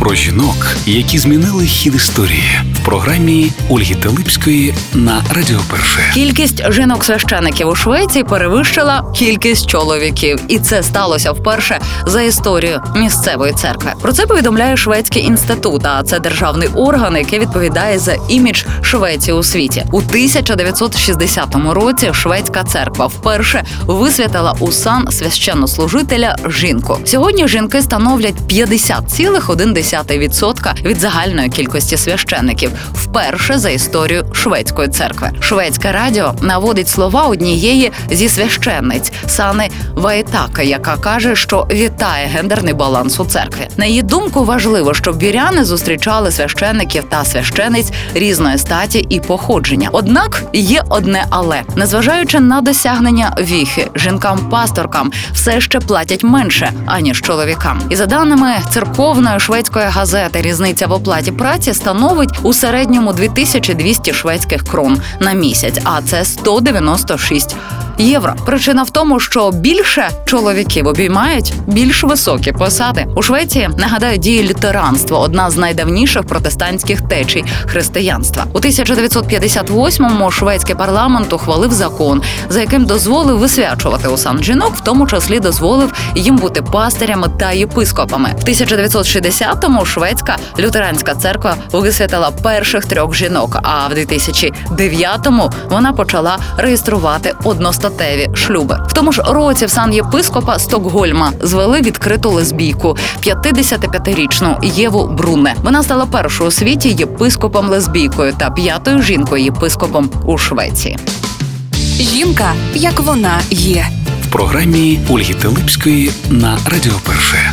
Про жінок, які змінили хід історії в програмі Ольги Телипської на Радіо Перше. Кількість жінок-священиків у Швеції перевищила кількість чоловіків, і це сталося вперше за історію місцевої церкви. Про це повідомляє Шведський інститут. А це державний орган, який відповідає за імідж Швеції у світі. У 1960 році шведська церква вперше висвятила у сан священнослужителя жінку. Сьогодні жінки становлять 50,1% від загальної кількості священиків. Вперше за історію шведської церкви. Шведське радіо наводить слова однієї зі священниць Сани Ваєтака, яка каже, що вітає гендерний баланс у церкві. На її думку, важливо, щоб віряни зустрічали священиків та священиць різної статі і походження. Однак є одне але незважаючи на досягнення віхи, жінкам-пасторкам все ще платять менше аніж чоловікам. І за даними церковної шведської газети, різниця в оплаті праці становить у середньому 2200 шведських крон на місяць, а це 196 євро. Причина в тому, що більше чоловіків обіймають більш високі посади у Швеції. Нагадаю, діє лютеранство, одна з найдавніших протестантських течій християнства. У 1958-му шведський парламент ухвалив закон, за яким дозволив висвячувати у сан жінок, в тому числі дозволив їм бути пастирями та єпископами. В 1960-му шведська лютеранська церква висвятила перших трьох жінок. А в 2009-му вона почала реєструвати одностатеві шлюби. В тому ж році в сан єпископа Стокгольма звели відкриту лесбійку 55-річну Єву Бруне. Вона стала першою у світі єпископом лесбійкою та п'ятою жінкою єпископом у Швеції. Жінка, як вона є. В програмі Ольги Телипської на Радіо Перше.